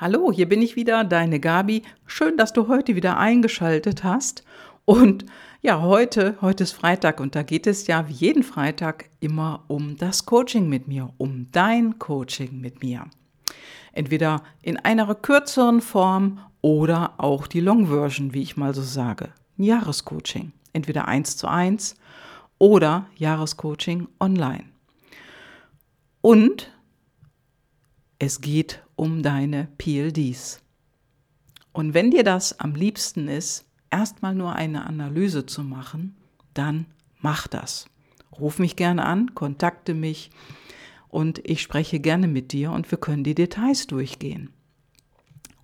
Hallo, hier bin ich wieder, deine Gabi. Schön, dass du heute wieder eingeschaltet hast. Und ja, heute, heute ist Freitag und da geht es ja wie jeden Freitag immer um das Coaching mit mir, um dein Coaching mit mir. Entweder in einer kürzeren Form oder auch die Long Version, wie ich mal so sage. Jahrescoaching. Entweder eins zu eins oder Jahrescoaching online. Und es geht um deine PLDs. Und wenn dir das am liebsten ist, erstmal nur eine Analyse zu machen, dann mach das. Ruf mich gerne an, kontakte mich und ich spreche gerne mit dir und wir können die Details durchgehen.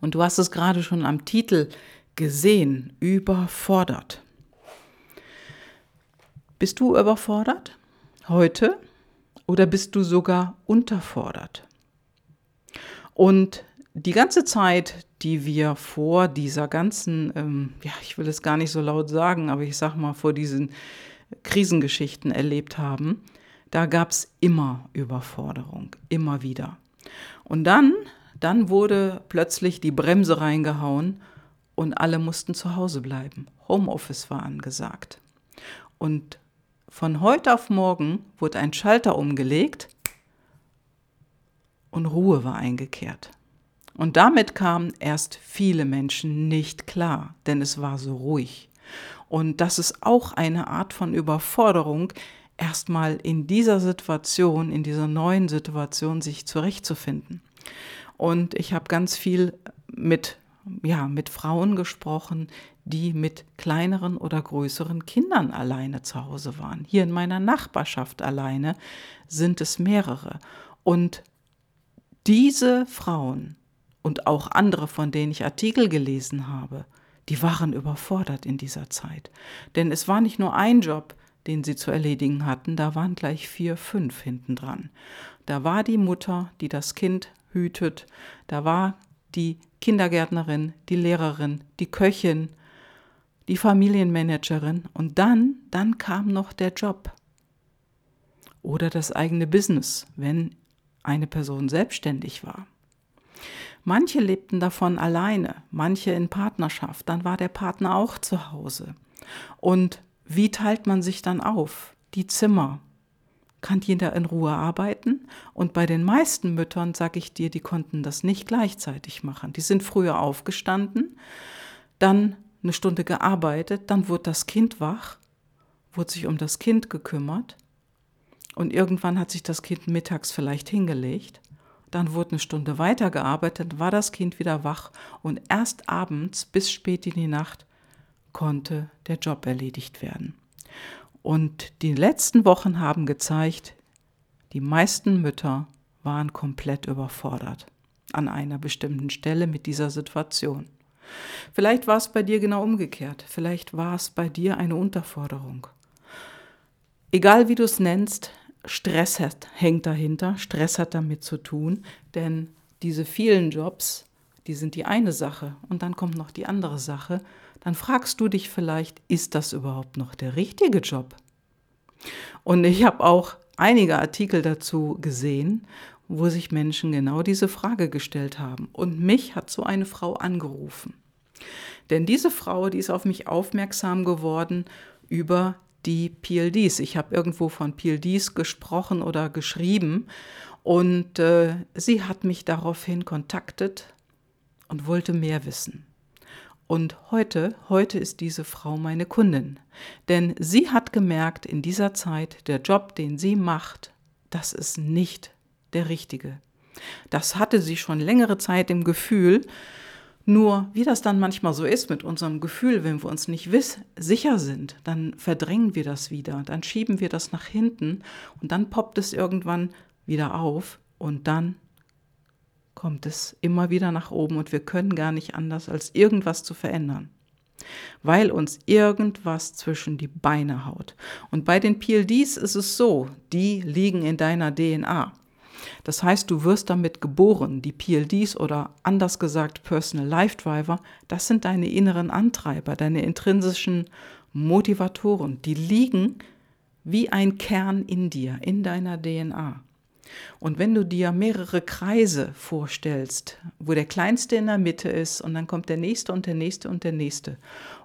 Und du hast es gerade schon am Titel gesehen, überfordert. Bist du überfordert heute oder bist du sogar unterfordert? Und die ganze Zeit, die wir vor dieser ganzen, ähm, ja, ich will es gar nicht so laut sagen, aber ich sag mal, vor diesen Krisengeschichten erlebt haben, da gab es immer Überforderung, immer wieder. Und dann, dann wurde plötzlich die Bremse reingehauen und alle mussten zu Hause bleiben. Homeoffice war angesagt. Und von heute auf morgen wurde ein Schalter umgelegt und Ruhe war eingekehrt. Und damit kamen erst viele Menschen nicht klar, denn es war so ruhig. Und das ist auch eine Art von Überforderung, erstmal in dieser Situation, in dieser neuen Situation sich zurechtzufinden. Und ich habe ganz viel mit, ja, mit Frauen gesprochen, die mit kleineren oder größeren Kindern alleine zu Hause waren. Hier in meiner Nachbarschaft alleine sind es mehrere. Und diese Frauen und auch andere, von denen ich Artikel gelesen habe, die waren überfordert in dieser Zeit. Denn es war nicht nur ein Job, den sie zu erledigen hatten, da waren gleich vier, fünf hinten dran. Da war die Mutter, die das Kind hütet, da war die Kindergärtnerin, die Lehrerin, die Köchin, die Familienmanagerin und dann, dann kam noch der Job oder das eigene Business, wenn eine Person selbstständig war. Manche lebten davon alleine, manche in Partnerschaft, dann war der Partner auch zu Hause. Und wie teilt man sich dann auf? Die Zimmer. Kann jeder in Ruhe arbeiten? Und bei den meisten Müttern, sage ich dir, die konnten das nicht gleichzeitig machen. Die sind früher aufgestanden, dann eine Stunde gearbeitet, dann wurde das Kind wach, wurde sich um das Kind gekümmert und irgendwann hat sich das Kind mittags vielleicht hingelegt. Dann wurde eine Stunde weitergearbeitet, war das Kind wieder wach und erst abends bis spät in die Nacht konnte der Job erledigt werden. Und die letzten Wochen haben gezeigt, die meisten Mütter waren komplett überfordert an einer bestimmten Stelle mit dieser Situation. Vielleicht war es bei dir genau umgekehrt. Vielleicht war es bei dir eine Unterforderung. Egal wie du es nennst, Stress hat, hängt dahinter, Stress hat damit zu tun, denn diese vielen Jobs, die sind die eine Sache und dann kommt noch die andere Sache. Dann fragst du dich vielleicht, ist das überhaupt noch der richtige Job? Und ich habe auch einige Artikel dazu gesehen, wo sich Menschen genau diese Frage gestellt haben. Und mich hat so eine Frau angerufen. Denn diese Frau, die ist auf mich aufmerksam geworden über die PLDs. Ich habe irgendwo von PLDs gesprochen oder geschrieben und äh, sie hat mich daraufhin kontaktet und wollte mehr wissen. Und heute, heute ist diese Frau meine Kundin. Denn sie hat gemerkt in dieser Zeit, der Job, den sie macht, das ist nicht der richtige. Das hatte sie schon längere Zeit im Gefühl, nur wie das dann manchmal so ist mit unserem Gefühl, wenn wir uns nicht wiss, sicher sind, dann verdrängen wir das wieder, dann schieben wir das nach hinten und dann poppt es irgendwann wieder auf und dann kommt es immer wieder nach oben und wir können gar nicht anders, als irgendwas zu verändern. Weil uns irgendwas zwischen die Beine haut. Und bei den PLDs ist es so, die liegen in deiner DNA. Das heißt, du wirst damit geboren. Die PLDs oder anders gesagt Personal Life Driver, das sind deine inneren Antreiber, deine intrinsischen Motivatoren. Die liegen wie ein Kern in dir, in deiner DNA. Und wenn du dir mehrere Kreise vorstellst, wo der kleinste in der Mitte ist und dann kommt der nächste und der nächste und der nächste,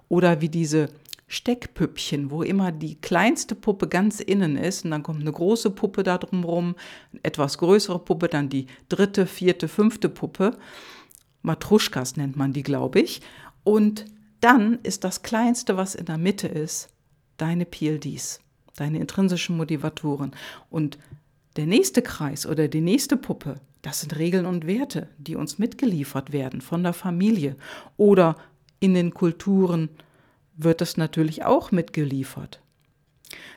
oder wie diese Steckpüppchen, wo immer die kleinste Puppe ganz innen ist und dann kommt eine große Puppe da drumherum, etwas größere Puppe, dann die dritte, vierte, fünfte Puppe. Matruschkas nennt man die, glaube ich. Und dann ist das Kleinste, was in der Mitte ist, deine PLDs, deine intrinsischen Motivatoren. Und der nächste Kreis oder die nächste Puppe, das sind Regeln und Werte, die uns mitgeliefert werden von der Familie oder in den Kulturen wird es natürlich auch mitgeliefert.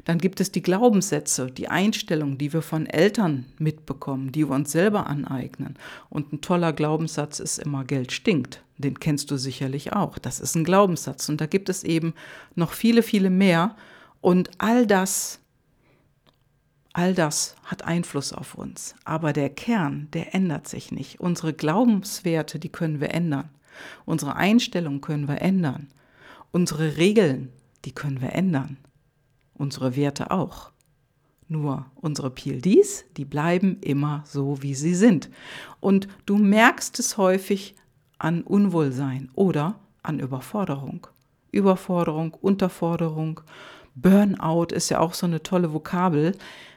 Dann gibt es die Glaubenssätze, die Einstellungen, die wir von Eltern mitbekommen, die wir uns selber aneignen. Und ein toller Glaubenssatz ist immer Geld stinkt. Den kennst du sicherlich auch. Das ist ein Glaubenssatz. Und da gibt es eben noch viele, viele mehr. Und all das, all das hat Einfluss auf uns. Aber der Kern, der ändert sich nicht. Unsere Glaubenswerte, die können wir ändern. Unsere Einstellung können wir ändern. Unsere Regeln, die können wir ändern. Unsere Werte auch. Nur unsere PLDs, die bleiben immer so, wie sie sind. Und du merkst es häufig an Unwohlsein oder an Überforderung. Überforderung, Unterforderung, Burnout ist ja auch so eine tolle Vokabel.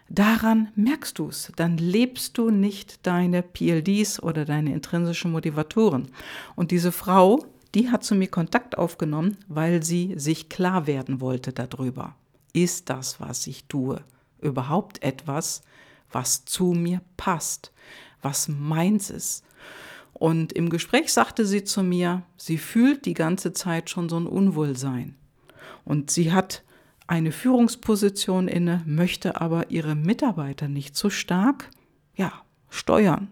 Daran merkst du es. Dann lebst du nicht deine PLDs oder deine intrinsischen Motivatoren. Und diese Frau, die hat zu mir Kontakt aufgenommen, weil sie sich klar werden wollte darüber. Ist das, was ich tue, überhaupt etwas, was zu mir passt, was meins ist? Und im Gespräch sagte sie zu mir, sie fühlt die ganze Zeit schon so ein Unwohlsein. Und sie hat eine Führungsposition inne, möchte aber ihre Mitarbeiter nicht so stark, ja, steuern.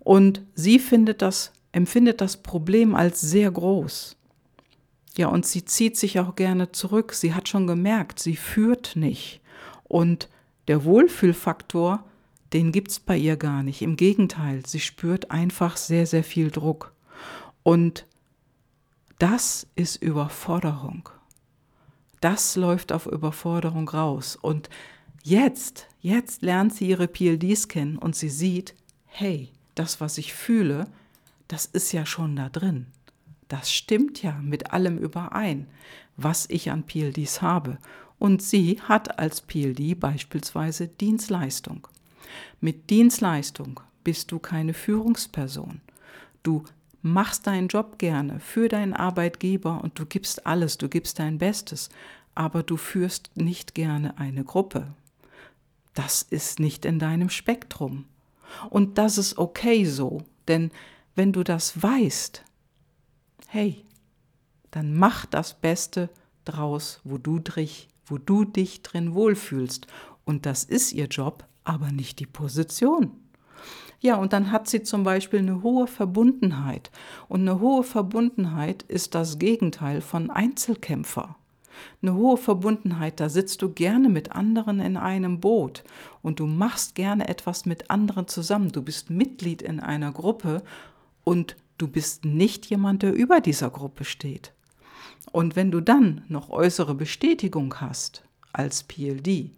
Und sie findet das empfindet das Problem als sehr groß. Ja, und sie zieht sich auch gerne zurück. Sie hat schon gemerkt, sie führt nicht. Und der Wohlfühlfaktor, den gibt es bei ihr gar nicht. Im Gegenteil, sie spürt einfach sehr, sehr viel Druck. Und das ist Überforderung. Das läuft auf Überforderung raus. Und jetzt, jetzt lernt sie ihre PLDs kennen und sie sieht, hey, das, was ich fühle, das ist ja schon da drin. Das stimmt ja mit allem überein, was ich an PLDs habe. Und sie hat als PLD beispielsweise Dienstleistung. Mit Dienstleistung bist du keine Führungsperson. Du machst deinen Job gerne für deinen Arbeitgeber und du gibst alles, du gibst dein Bestes, aber du führst nicht gerne eine Gruppe. Das ist nicht in deinem Spektrum. Und das ist okay so, denn wenn du das weißt, hey, dann mach das Beste draus, wo du dich, wo du dich drin wohlfühlst. Und das ist ihr Job, aber nicht die Position. Ja, und dann hat sie zum Beispiel eine hohe Verbundenheit. Und eine hohe Verbundenheit ist das Gegenteil von Einzelkämpfer. Eine hohe Verbundenheit, da sitzt du gerne mit anderen in einem Boot und du machst gerne etwas mit anderen zusammen. Du bist Mitglied in einer Gruppe und du bist nicht jemand, der über dieser Gruppe steht. Und wenn du dann noch äußere Bestätigung hast als PLD,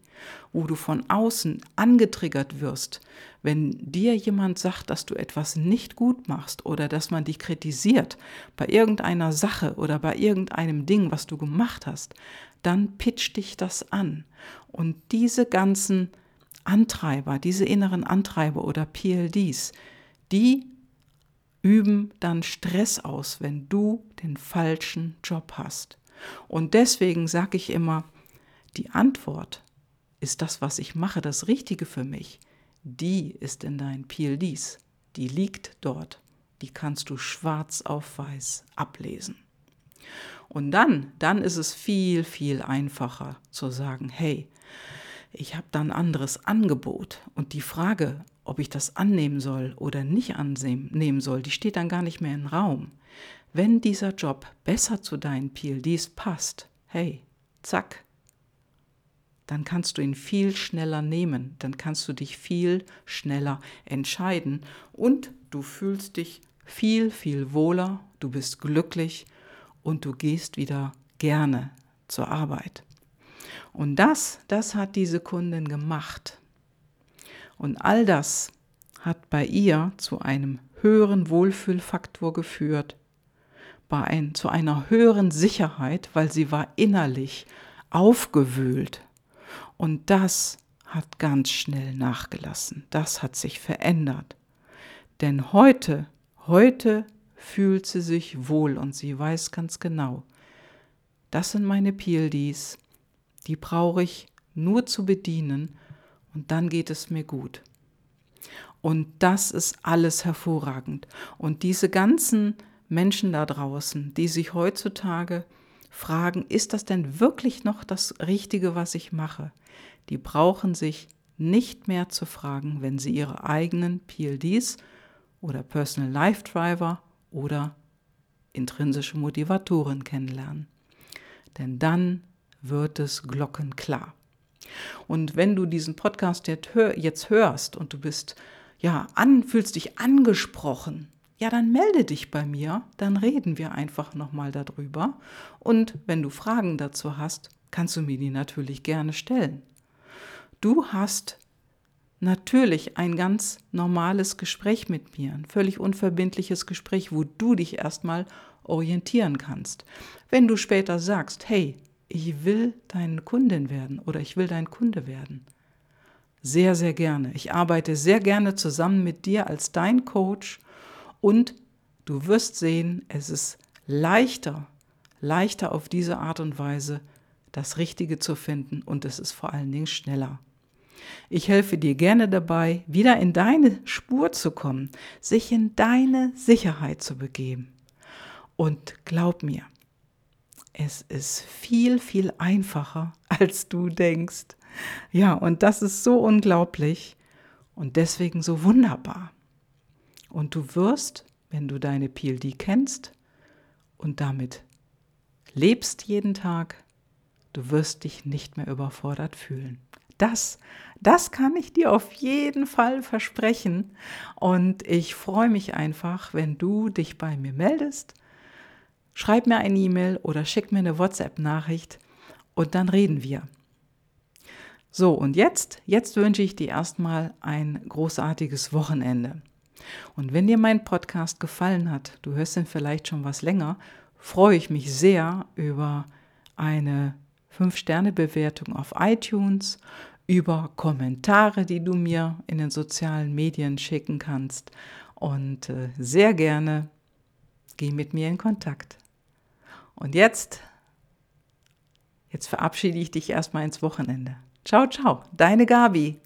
wo du von außen angetriggert wirst, wenn dir jemand sagt, dass du etwas nicht gut machst oder dass man dich kritisiert bei irgendeiner Sache oder bei irgendeinem Ding, was du gemacht hast, dann pitcht dich das an. Und diese ganzen Antreiber, diese inneren Antreiber oder PLDs, die üben dann Stress aus, wenn du den falschen Job hast. Und deswegen sage ich immer, die Antwort ist das, was ich mache, das Richtige für mich. Die ist in deinen PLDs. Die liegt dort. Die kannst du schwarz auf weiß ablesen. Und dann, dann ist es viel, viel einfacher zu sagen, hey, ich habe da ein anderes Angebot. Und die Frage, ob ich das annehmen soll oder nicht annehmen soll, die steht dann gar nicht mehr im Raum. Wenn dieser Job besser zu deinen PLDs passt, hey, zack, dann kannst du ihn viel schneller nehmen, dann kannst du dich viel schneller entscheiden und du fühlst dich viel, viel wohler, du bist glücklich und du gehst wieder gerne zur Arbeit. Und das, das hat diese Kundin gemacht. Und all das hat bei ihr zu einem höheren Wohlfühlfaktor geführt, bei ein, zu einer höheren Sicherheit, weil sie war innerlich aufgewühlt. Und das hat ganz schnell nachgelassen. Das hat sich verändert. Denn heute, heute fühlt sie sich wohl und sie weiß ganz genau, das sind meine PLDs, die brauche ich nur zu bedienen und dann geht es mir gut. Und das ist alles hervorragend. Und diese ganzen Menschen da draußen, die sich heutzutage fragen, ist das denn wirklich noch das Richtige, was ich mache? Die brauchen sich nicht mehr zu fragen, wenn sie ihre eigenen PLDs oder Personal Life Driver oder intrinsische Motivatoren kennenlernen. Denn dann wird es glockenklar. Und wenn du diesen Podcast jetzt hörst und du bist, ja, an, fühlst dich angesprochen, ja, dann melde dich bei mir, dann reden wir einfach nochmal darüber. Und wenn du Fragen dazu hast, kannst du mir die natürlich gerne stellen. Du hast natürlich ein ganz normales Gespräch mit mir, ein völlig unverbindliches Gespräch, wo du dich erstmal orientieren kannst. Wenn du später sagst, hey, ich will deine Kundin werden oder ich will dein Kunde werden, sehr, sehr gerne. Ich arbeite sehr gerne zusammen mit dir als dein Coach und du wirst sehen, es ist leichter, leichter auf diese Art und Weise das Richtige zu finden und es ist vor allen Dingen schneller. Ich helfe dir gerne dabei, wieder in deine Spur zu kommen, sich in deine Sicherheit zu begeben. Und glaub mir, es ist viel, viel einfacher, als du denkst. Ja, und das ist so unglaublich und deswegen so wunderbar. Und du wirst, wenn du deine PLD kennst und damit lebst jeden Tag, du wirst dich nicht mehr überfordert fühlen. Das, das kann ich dir auf jeden Fall versprechen. Und ich freue mich einfach, wenn du dich bei mir meldest. Schreib mir eine E-Mail oder schick mir eine WhatsApp-Nachricht und dann reden wir. So, und jetzt, jetzt wünsche ich dir erstmal ein großartiges Wochenende. Und wenn dir mein Podcast gefallen hat, du hörst ihn vielleicht schon was länger, freue ich mich sehr über eine 5-Sterne-Bewertung auf iTunes, über Kommentare, die du mir in den sozialen Medien schicken kannst. Und äh, sehr gerne geh mit mir in Kontakt. Und jetzt, jetzt verabschiede ich dich erstmal ins Wochenende. Ciao, ciao, deine Gabi.